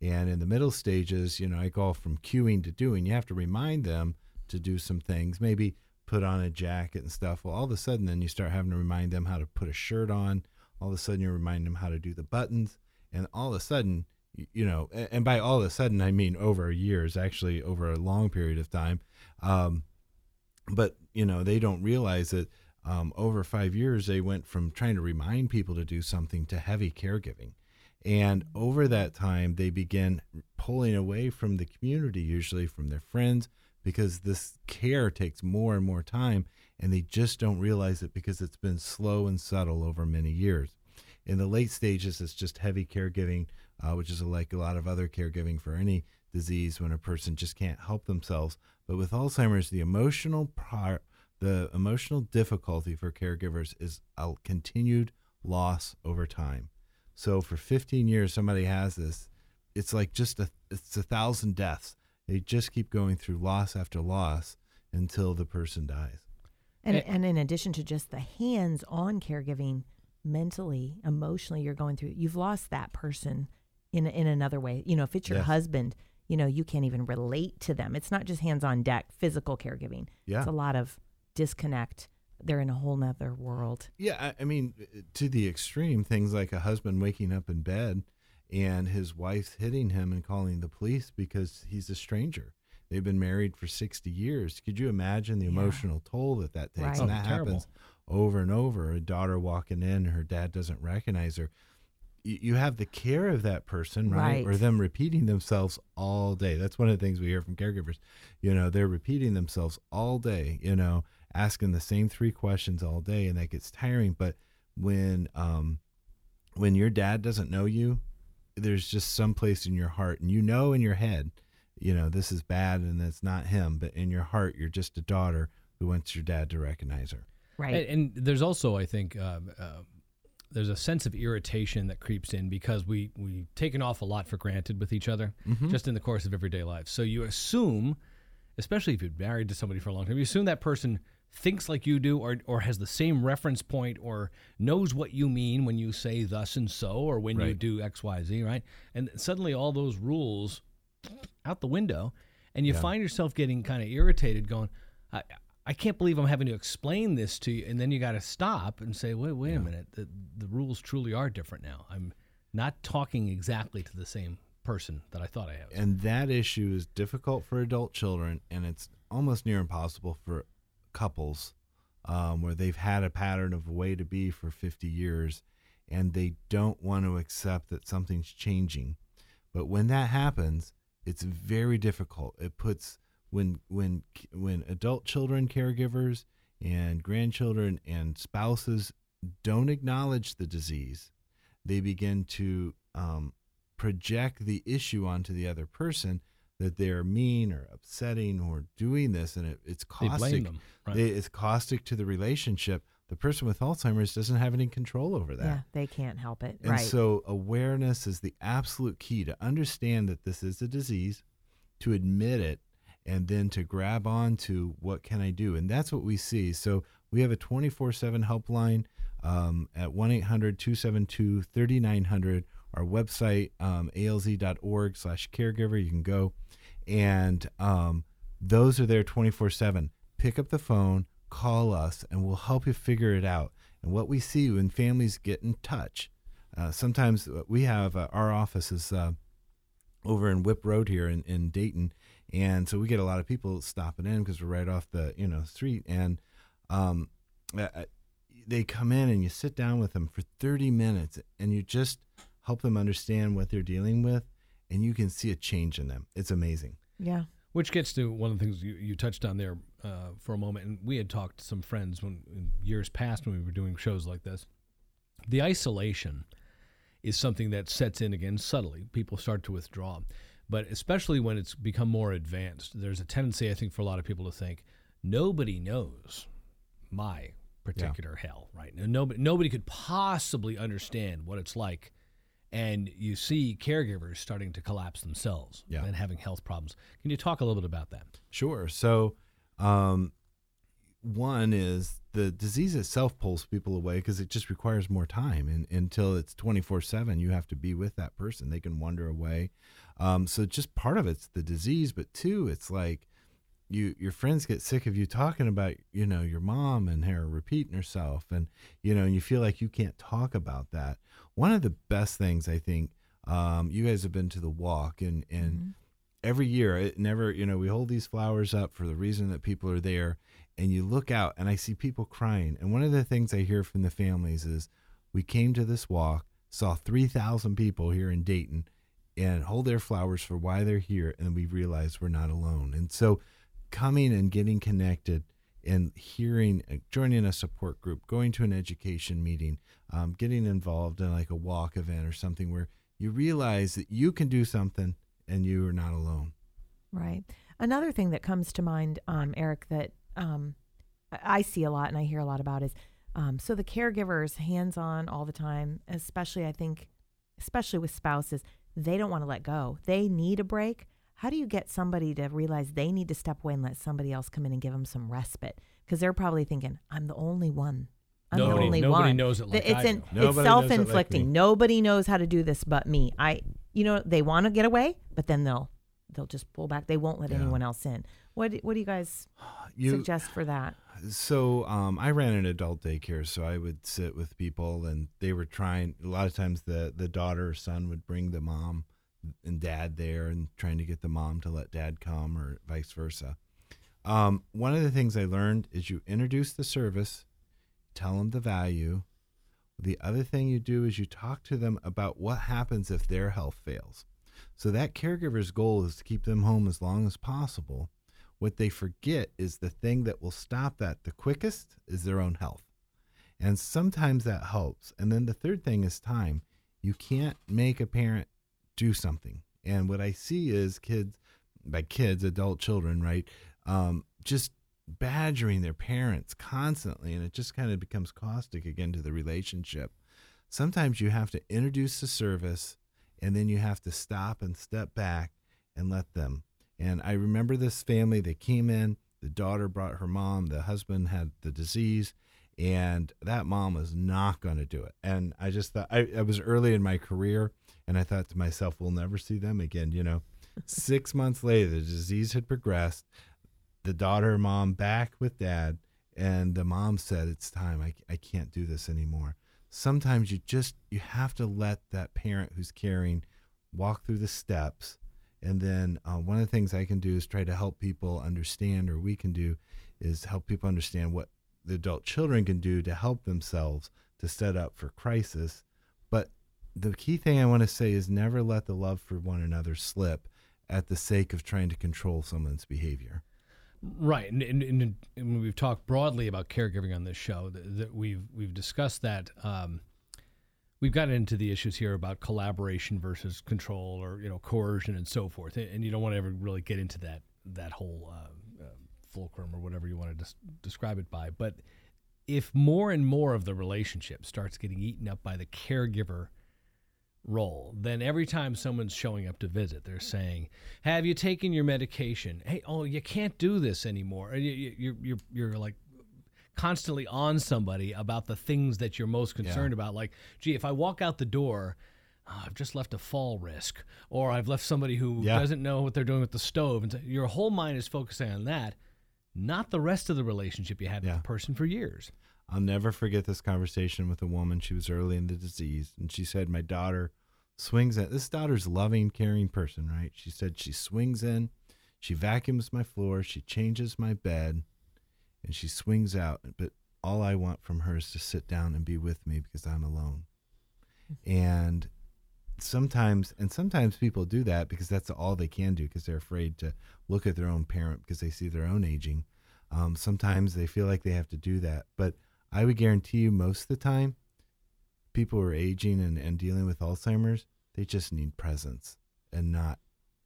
And in the middle stages, you know, I go from cueing to doing. You have to remind them to do some things, maybe put on a jacket and stuff. Well, all of a sudden, then you start having to remind them how to put a shirt on. All of a sudden, you're reminding them how to do the buttons. And all of a sudden, you know, and by all of a sudden, I mean over years, actually over a long period of time. Um, but, you know, they don't realize that um, over five years, they went from trying to remind people to do something to heavy caregiving. And over that time, they begin pulling away from the community, usually from their friends, because this care takes more and more time. And they just don't realize it because it's been slow and subtle over many years. In the late stages, it's just heavy caregiving, uh, which is like a lot of other caregiving for any disease when a person just can't help themselves. But with Alzheimer's, the emotional part, the emotional difficulty for caregivers is a continued loss over time. So for 15 years, somebody has this. It's like just a it's a thousand deaths. They just keep going through loss after loss until the person dies. And, eh. and in addition to just the hands on caregiving, mentally, emotionally, you're going through, you've lost that person in, in another way. You know, if it's your Yes. husband, you know, you can't even relate to them. It's not just hands on deck, physical caregiving. Yeah. It's a lot of disconnect. They're in a whole nother world. Yeah, I, I mean, uh, to the extreme, things like a husband waking up in bed and his wife's hitting him and calling the police because he's a stranger. They've been married for 60 years. Could you imagine the emotional toll that that takes? Right. And that happens over and over. A daughter walking in, her dad doesn't recognize her. You, you have the care of that person, right? Or them repeating themselves all day. That's one of the things we hear from caregivers. You know, they're repeating themselves all day, you know, asking the same three questions all day, and that gets tiring. But when um, when your dad doesn't know you, there's just some place in your heart, and you know in your head, you know, this is bad and it's not him, but in your heart, you're just a daughter who wants your dad to recognize her. Right. And, and there's also, I think, um, uh, there's a sense of irritation that creeps in because we we take an awful lot for granted with each other Mhm. just in the course of everyday life. So you assume, especially if you're married to somebody for a long time, you assume that person thinks like you do or or has the same reference point or knows what you mean when you say thus and so or when you do X, Y, Z, right? And suddenly all those rules out the window and you Yeah. find yourself getting kind of irritated going, I, I can't believe I'm having to explain this to you, and then you got to stop and say, wait, wait a minute, the the rules truly are different now. I'm not talking exactly to the same person that I thought I was. And that issue is difficult for adult children, and it's almost near impossible for couples um, where they've had a pattern of a way to be for 50 years and they don't want to accept that something's changing. But when that happens, it's very difficult. It puts when when when adult children caregivers and grandchildren and spouses don't acknowledge the disease, they begin to um, project the issue onto the other person that they're mean or upsetting or doing this, and it, it's They blame caustic. them, right. They- it's caustic to the relationship. The person with Alzheimer's doesn't have any control over that. Yeah, they can't help it. And right. so awareness is the absolute key to understand that this is a disease, to admit it, and then to grab on to what can I do. And that's what we see. So we have a 24 7 helpline um, at 1 800 272 3900. Our website, um, alz.org slash caregiver. You can go. And um, those are there 24 7. Pick up the phone, call us, and we'll help you figure it out. And what we see when families get in touch, uh, sometimes we have uh, our office is uh, over in Whipp Road here in, in Dayton, and so we get a lot of people stopping in because we're right off the you know street, and um, uh, they come in and you sit down with them for 30 minutes, and you just help them understand what they're dealing with, and you can see a change in them. It's amazing. Yeah. Which gets to one of the things you, you touched on there uh, for a moment, and we had talked to some friends when in years past when we were doing shows like this. The isolation is something that sets in again subtly. People start to withdraw, but especially when it's become more advanced, there's a tendency, I think, for a lot of people to think nobody knows my particular hell, right? Nobody, nobody could possibly understand what it's like and you see caregivers starting to collapse themselves Yeah. and having health problems. Can you talk a little bit about that? Sure. So, um, one is the disease itself pulls people away because it just requires more time, and until it's twenty four seven, you have to be with that person. They can wander away. Um, so, just part of it's the disease, but two, it's like you your friends get sick of you talking about you know your mom and her repeating herself, and you know you feel like you can't talk about that. One of the best things I think um, you guys have been to the walk, and and every year it never you know we hold these flowers up for the reason that people are there and you look out and i see people crying and one of the things i hear from the families is we came to this walk saw 3000 people here in dayton and hold their flowers for why they're here and we realize we're not alone and so coming and getting connected and hearing uh, joining a support group going to an education meeting um, getting involved in like a walk event or something where you realize that you can do something and you are not alone Right. Another thing that comes to mind, um, Eric, that um, I see a lot and I hear a lot about is um, so the caregivers hands on all the time, especially I think, especially with spouses, they don't want to let go. They need a break. How do you get somebody to realize they need to step away and let somebody else come in and give them some respite? Because they're probably thinking, I'm the only one. I'm Nobody- the only nobody one. knows it like it's do. it's Nobody knows it like self-inflicting. Nobody knows how to do this but me. I, you know, they want to get away, but then they'll they'll just pull back. They won't let Yeah. anyone else in. What do- what do you guys You- suggest for that? So um, I ran an adult daycare, so I would sit with people, and they were trying. A lot of times, the the daughter or son would bring the mom and dad there, and trying to get the mom to let dad come, or vice versa. Um, one of the things I learned is you introduce the service, tell them the value. The other thing you do is you talk to them about what happens if their health fails. So that caregiver's goal is to keep them home as long as possible. What they forget is the thing that will stop that the quickest is their own health. And sometimes that helps. And then the third thing is time. You can't make a parent do something. And what I see is kids, by kids, adult children, right? Um, just badgering their parents constantly. And it just kind of becomes caustic again to the relationship. Sometimes you have to introduce the service and then you have to stop and step back and let them. And I remember this family, they came in, the daughter brought her mom, the husband had the disease, and that mom was not going to do it. And I just thought, I, I was early in my career, and I thought to myself, we'll never see them again. You know, six months later, the disease had progressed. the daughter mom back with dad, and the mom said, "It's time. I I can't do this anymore." Sometimes you just you have to let that parent who's caring walk through the steps, and then uh, one of the things I can do is try to help people understand, or we can do, is help people understand what the adult children can do to help themselves to set up for crisis. But the key thing I want to say is never let the love for one another slip at the sake of trying to control someone's behavior. Right, and, and, and, and we've talked broadly about caregiving on this show. That, that we've we've discussed that. Um, we've gotten into the issues here about collaboration versus control, or you know, coercion and so forth. And, and you don't want to ever really get into that that whole uh, uh, fulcrum or whatever you want to des- describe it by. But if more and more of the relationship starts getting eaten up by the caregiver role, then every time someone's showing up to visit, they're saying, "Have you taken your medication? Hey, oh, you can't do this anymore." You, you're you're you're like constantly on somebody about the things that you're most concerned Yeah. about. Like, gee, if I walk out the door. "Oh, I've just left a fall risk, or I've left somebody who Yeah. doesn't know what they're doing with the stove, and so your whole mind is focusing on that, not the rest of the relationship you had with the person for years. I'll never forget this conversation with a woman. She was early in the disease, and she said, "My daughter swings in. This daughter's loving, caring person, right?" She said she swings in, she vacuums my floor, she changes my bed, and she swings out. But all I want from her is to sit down and be with me because I'm alone. And sometimes, and sometimes people do that because that's all they can do because they're afraid to look at their own parent because they see their own aging. Um, sometimes they feel like they have to do that, but I would guarantee you most of the time, people who are aging and, and dealing with Alzheimer's, they just need presence and not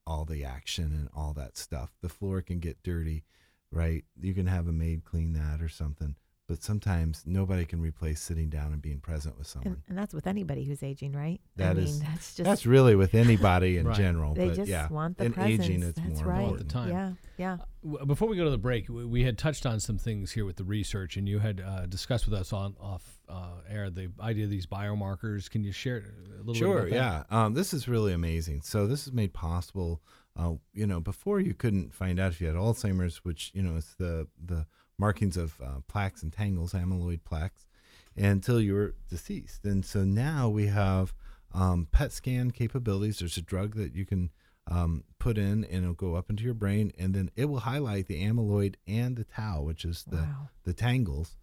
all the action and all that stuff. The floor can get dirty, right? You can have a maid clean that or something, but sometimes nobody can replace sitting down and being present with someone. And, and that's with anybody who's aging, right? That I is- mean, that's just that's really with anybody in Right. general. They but just yeah, want the in presence. aging, it's that's more right. important. time. Yeah, yeah. W- Before we go to the break, w- we had touched on some things here with the research, and you had uh, discussed with us on off uh, air the idea of these biomarkers. Can you share a little Sure, bit about that? yeah. Um, this is really amazing. So this is made possible. Uh, you know, before you couldn't find out if you had Alzheimer's, which you know is the the markings of uh, plaques and tangles, amyloid plaques, until you were deceased. And so now we have um, PET scan capabilities. There's a drug that you can um, put in, and it'll go up into your brain, and then it will highlight the amyloid and the tau, which is the Wow. the tangles.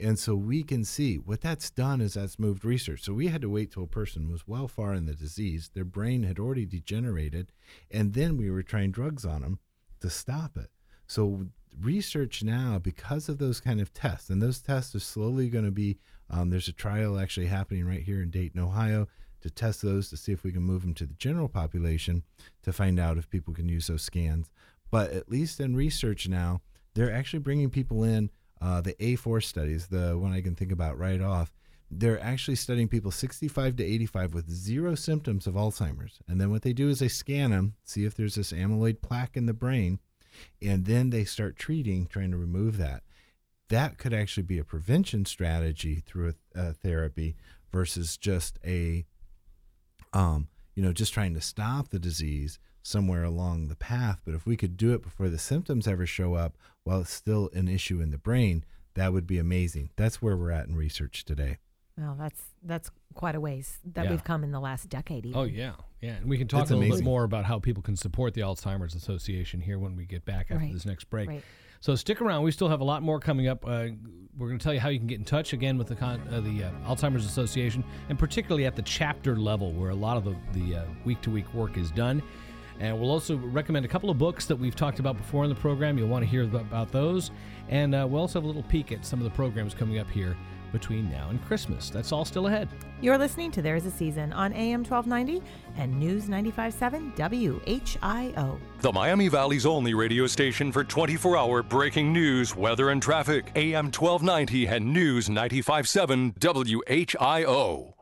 And so we can see what that's done is that's moved research. So we had to wait till a person was well far in the disease, their brain had already degenerated, and then we were trying drugs on them to stop it. So research now, because of those kind of tests, and those tests are slowly going to be, um, there's a trial actually happening right here in Dayton, Ohio, to test those to see if we can move them to the general population to find out if people can use those scans. But at least in research now, they're actually bringing people in. Uh, the A4 studies, the one I can think about right off, they're actually studying people 65 to 85 with zero symptoms of Alzheimer's. And then what they do is they scan them, see if there's this amyloid plaque in the brain, and then they start treating, trying to remove that. That could actually be a prevention strategy through a, a therapy versus just a, um, you know, just trying to stop the disease somewhere along the path. But if we could do it before the symptoms ever show up while it's still an issue in the brain, that would be amazing. That's where we're at in research today. Well, that's that's quite a ways that Yeah. we've come in the last decade. Even. Oh yeah, yeah, and we can talk It's a little bit more about how people can support the Alzheimer's Association here when we get back after Right. this next break. Right. So stick around. We still have a lot more coming up. Uh, we're going to tell you how you can get in touch again with the con- uh, the uh, Alzheimer's Association, and particularly at the chapter level, where a lot of the the week to week work is done. And we'll also recommend a couple of books that we've talked about before in the program. You'll want to hear about those, and uh, we'll also have a little peek at some of the programs coming up here between now and Christmas. That's all still ahead. You're listening to There's a Season on AM 1290 and News 95.7 WHIO. The Miami Valley's only radio station for 24 hour breaking news, weather, and traffic. AM 1290 and News 957 WHIO.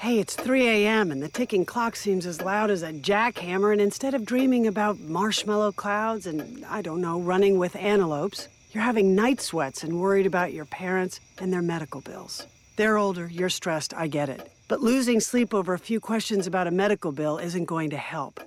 Hey, it's 3 a.m., and the ticking clock seems as loud as a jackhammer. And instead of dreaming about marshmallow clouds and, I don't know, running with antelopes, you're having night sweats and worried about your parents and their medical bills. They're older, you're stressed, I get it. But losing sleep over a few questions about a medical bill isn't going to help.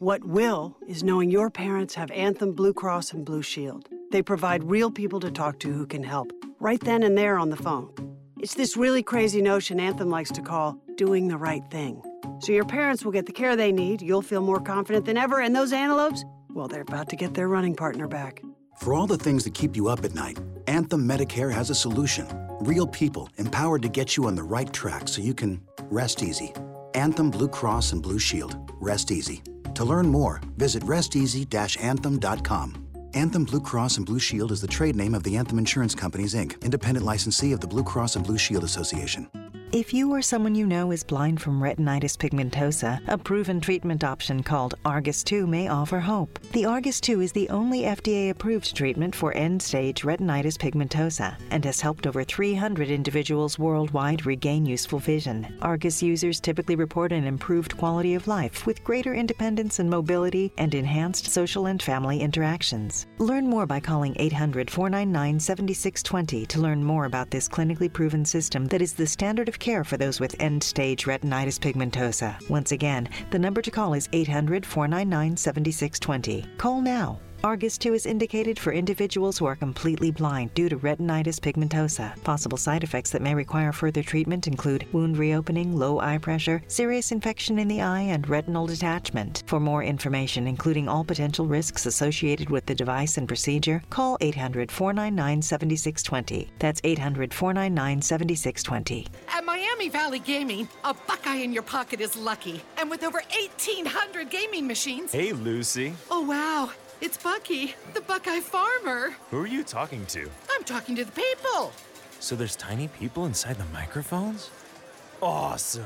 What will is knowing your parents have Anthem Blue Cross and Blue Shield. They provide real people to talk to who can help, right then and there on the phone. It's this really crazy notion Anthem likes to call doing the right thing. So your parents will get the care they need, you'll feel more confident than ever, and those antelopes, well, they're about to get their running partner back. For all the things that keep you up at night, Anthem Medicare has a solution. Real people empowered to get you on the right track so you can rest easy. Anthem Blue Cross and Blue Shield. Rest easy. To learn more, visit resteasy-anthem.com. Anthem Blue Cross and Blue Shield is the trade name of the Anthem Insurance Companies, Inc., independent licensee of the Blue Cross and Blue Shield Association. If you or someone you know is blind from retinitis pigmentosa, a proven treatment option called Argus 2 may offer hope. The Argus 2 is the only FDA approved treatment for end stage retinitis pigmentosa and has helped over 300 individuals worldwide regain useful vision. Argus users typically report an improved quality of life with greater independence and mobility and enhanced social and family interactions. Learn more by calling 800 499 7620 to learn more about this clinically proven system that is the standard of care for those with end stage retinitis pigmentosa. Once again, the number to call is 800 499 7620. Call now. Argus 2 is indicated for individuals who are completely blind due to retinitis pigmentosa. Possible side effects that may require further treatment include wound reopening, low eye pressure, serious infection in the eye, and retinal detachment. For more information, including all potential risks associated with the device and procedure, call 800 499 7620. That's 800 499 7620. At Miami Valley Gaming, a Buckeye in your pocket is lucky. And with over 1,800 gaming machines. Hey, Lucy. Oh, wow. It's Bucky, the Buckeye farmer. Who are you talking to? I'm talking to the people. So there's tiny people inside the microphones? Awesome.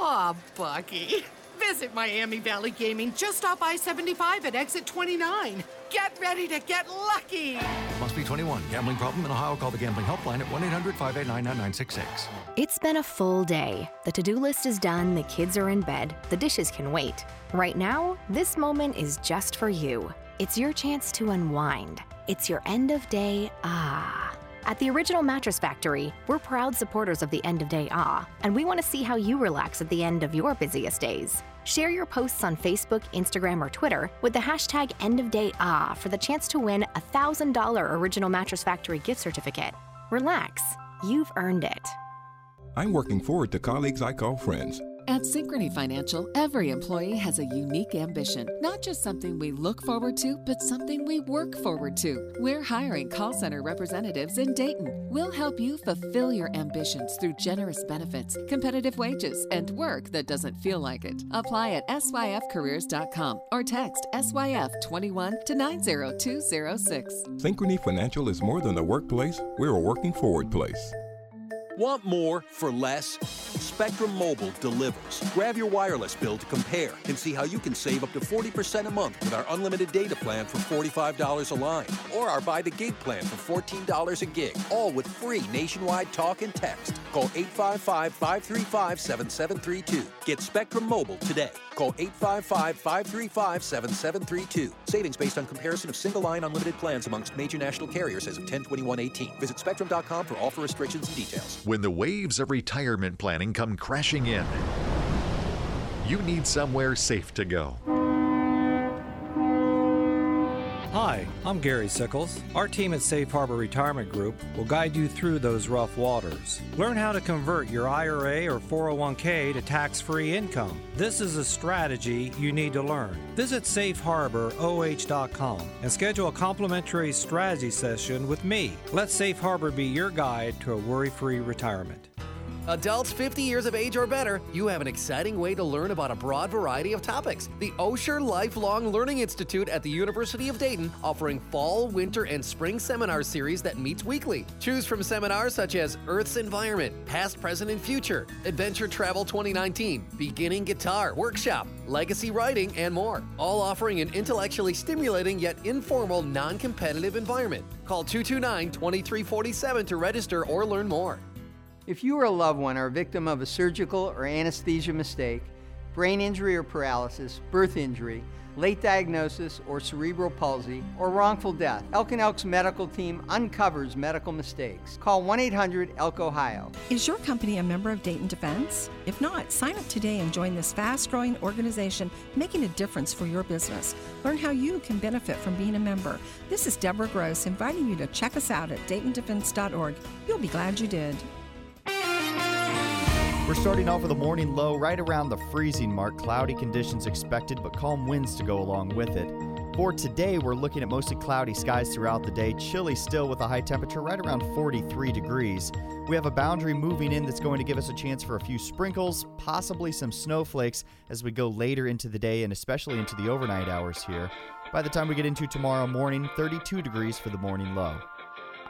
Aw, Bucky. Visit Miami Valley Gaming just off I 75 at exit 29. Get ready to get lucky. Must be 21. Gambling problem in Ohio? Call the gambling helpline at 1 800 589 9966. It's been a full day. The to do list is done, the kids are in bed, the dishes can wait. Right now, this moment is just for you. It's your chance to unwind. It's your end of day ah. At the Original Mattress Factory, we're proud supporters of the end of day ah, and we want to see how you relax at the end of your busiest days. Share your posts on Facebook, Instagram, or Twitter with the hashtag end of day ah for the chance to win a $1,000 Original Mattress Factory gift certificate. Relax, you've earned it. I'm working forward to colleagues I call friends. At Synchrony Financial, every employee has a unique ambition, not just something we look forward to, but something we work forward to. We're hiring call center representatives in Dayton. We'll help you fulfill your ambitions through generous benefits, competitive wages, and work that doesn't feel like it. Apply at syfcareers.com or text SYF21 to 90206. Synchrony Financial is more than a workplace, we're a working forward place. Want more for less? Spectrum Mobile delivers. Grab your wireless bill to compare and see how you can save up to 40% a month with our unlimited data plan for $45 a line or our buy the gig plan for $14 a gig, all with free nationwide talk and text. Call 855 535 7732. Get Spectrum Mobile today. Call 855 535 7732. Savings based on comparison of single line unlimited plans amongst major national carriers as of 102118. Visit spectrum.com for offer restrictions and details. When the waves of retirement planning come crashing in, you need somewhere safe to go. Hi, I'm Gary Sickles. Our team at Safe Harbor Retirement Group will guide you through those rough waters. Learn how to convert your IRA or 401k to tax free income. This is a strategy you need to learn. Visit safeharboroh.com and schedule a complimentary strategy session with me. Let Safe Harbor be your guide to a worry free retirement. Adults 50 years of age or better, you have an exciting way to learn about a broad variety of topics. The Osher Lifelong Learning Institute at the University of Dayton offering fall, winter, and spring seminar series that meets weekly. Choose from seminars such as Earth's Environment, Past, Present, and Future, Adventure Travel 2019, Beginning Guitar Workshop, Legacy Writing, and more. All offering an intellectually stimulating yet informal, non competitive environment. Call 229 2347 to register or learn more. If you or a loved one are a victim of a surgical or anesthesia mistake, brain injury or paralysis, birth injury, late diagnosis or cerebral palsy, or wrongful death. Elk and Elk's medical team uncovers medical mistakes. Call 1 800 ELK Ohio. Is your company a member of Dayton Defense? If not, sign up today and join this fast growing organization making a difference for your business. Learn how you can benefit from being a member. This is Deborah Gross inviting you to check us out at DaytonDefense.org. You'll be glad you did. We're starting off with a morning low right around the freezing mark. Cloudy conditions expected, but calm winds to go along with it. For today, we're looking at mostly cloudy skies throughout the day. Chilly still with a high temperature right around 43 degrees. We have a boundary moving in that's going to give us a chance for a few sprinkles, possibly some snowflakes as we go later into the day and especially into the overnight hours here. By the time we get into tomorrow morning, 32 degrees for the morning low.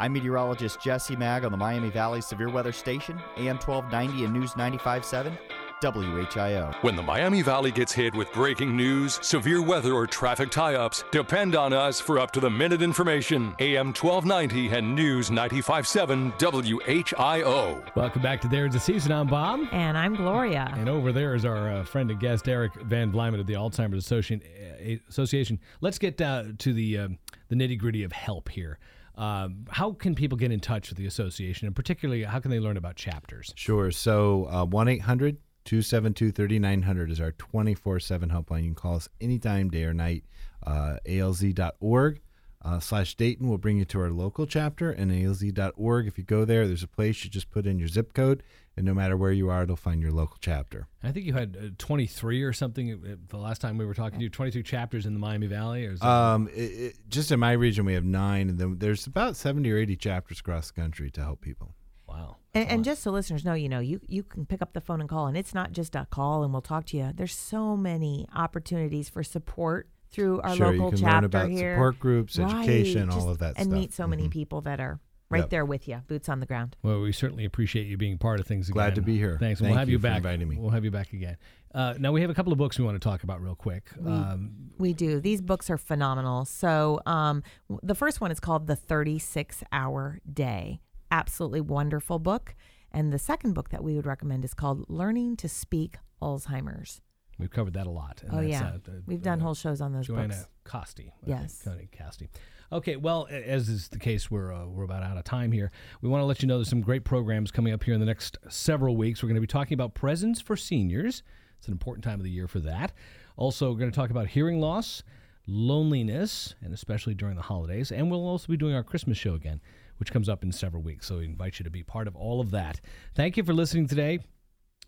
I'm meteorologist Jesse Maag on the Miami Valley Severe Weather Station, AM 1290 and News 957, WHIO. When the Miami Valley gets hit with breaking news, severe weather, or traffic tie ups, depend on us for up to the minute information. AM 1290 and News 957 WHIO. Welcome back to There's a Season. I'm Bob. And I'm Gloria. And over there is our uh, friend and guest, Eric Van Vlymen of the Alzheimer's Association. uh, Association. Let's get uh, to the, um, the nitty gritty of help here. Um, how can people get in touch with the association, and particularly, how can they learn about chapters? Sure. So uh, 1 800 272 3900 is our 24 7 helpline. You can call us anytime, day or night. Uh, alz.org uh, slash Dayton will bring you to our local chapter, and alz.org. If you go there, there's a place you just put in your zip code, and no matter where you are, it'll find your local chapter. I think you had uh, 23 or something uh, the last time we were talking to you, 22 chapters in the Miami Valley? Or is it- Um, it, it, just in my region, we have nine, and then there's about 70 or 80 chapters across the country to help people. Wow. And, and just so listeners know, you know, you, you can pick up the phone and call, and it's not just a call and we'll talk to you. There's so many opportunities for support through our Sure, you local can learn about here. support groups, education, all just- of that and stuff. meet so many Mhm. people that are right Yep. there with you, boots on the ground. Well, we certainly appreciate you being part of things again. Glad to be here. Thanks. Thank we'll have you you, for back. inviting me. We'll have you back again. Uh, now, we have a couple of books we want to talk about real quick. We, Um, we do. These books are phenomenal. So, um, the first one is called The 36 Hour Day. Absolutely wonderful book. And the second book that we would recommend is called Learning to Speak Alzheimer's. we've covered that a lot. and oh, that's, yeah. uh, uh, We've done whole shows on those Joanna books. Coste. Yes. Joanna Coste. Okay, well, as is the case, we're, uh, we're about out of time here. We want to let you know there's some great programs coming up here in the next several weeks. We're going to be talking about presents for seniors. It's an important time of the year for that. Also, we're going to talk about hearing loss, loneliness, and especially during the holidays. And we'll also be doing our Christmas show again, which comes up in several weeks. So we invite you to be part of all of that. Thank you for listening today.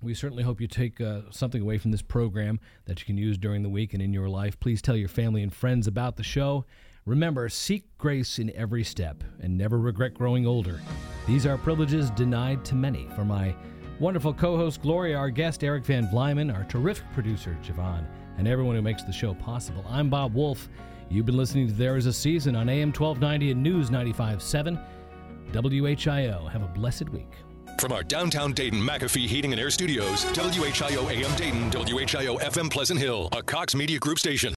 We certainly hope you take uh, something away from this program that you can use during the week and in your life. Please tell your family and friends about the show. Remember, seek grace in every step and never regret growing older. These are privileges denied to many. For my wonderful co host Gloria, our guest Eric Van Vlymen, our terrific producer Javon, and everyone who makes the show possible, I'm Bob Wolf. You've been listening to There Is a Season on AM 1290 and News 95.7 WHIO. Have a blessed week. From our downtown Dayton McAfee Heating and Air Studios, WHIO AM Dayton, WHIO FM Pleasant Hill, a Cox Media Group station.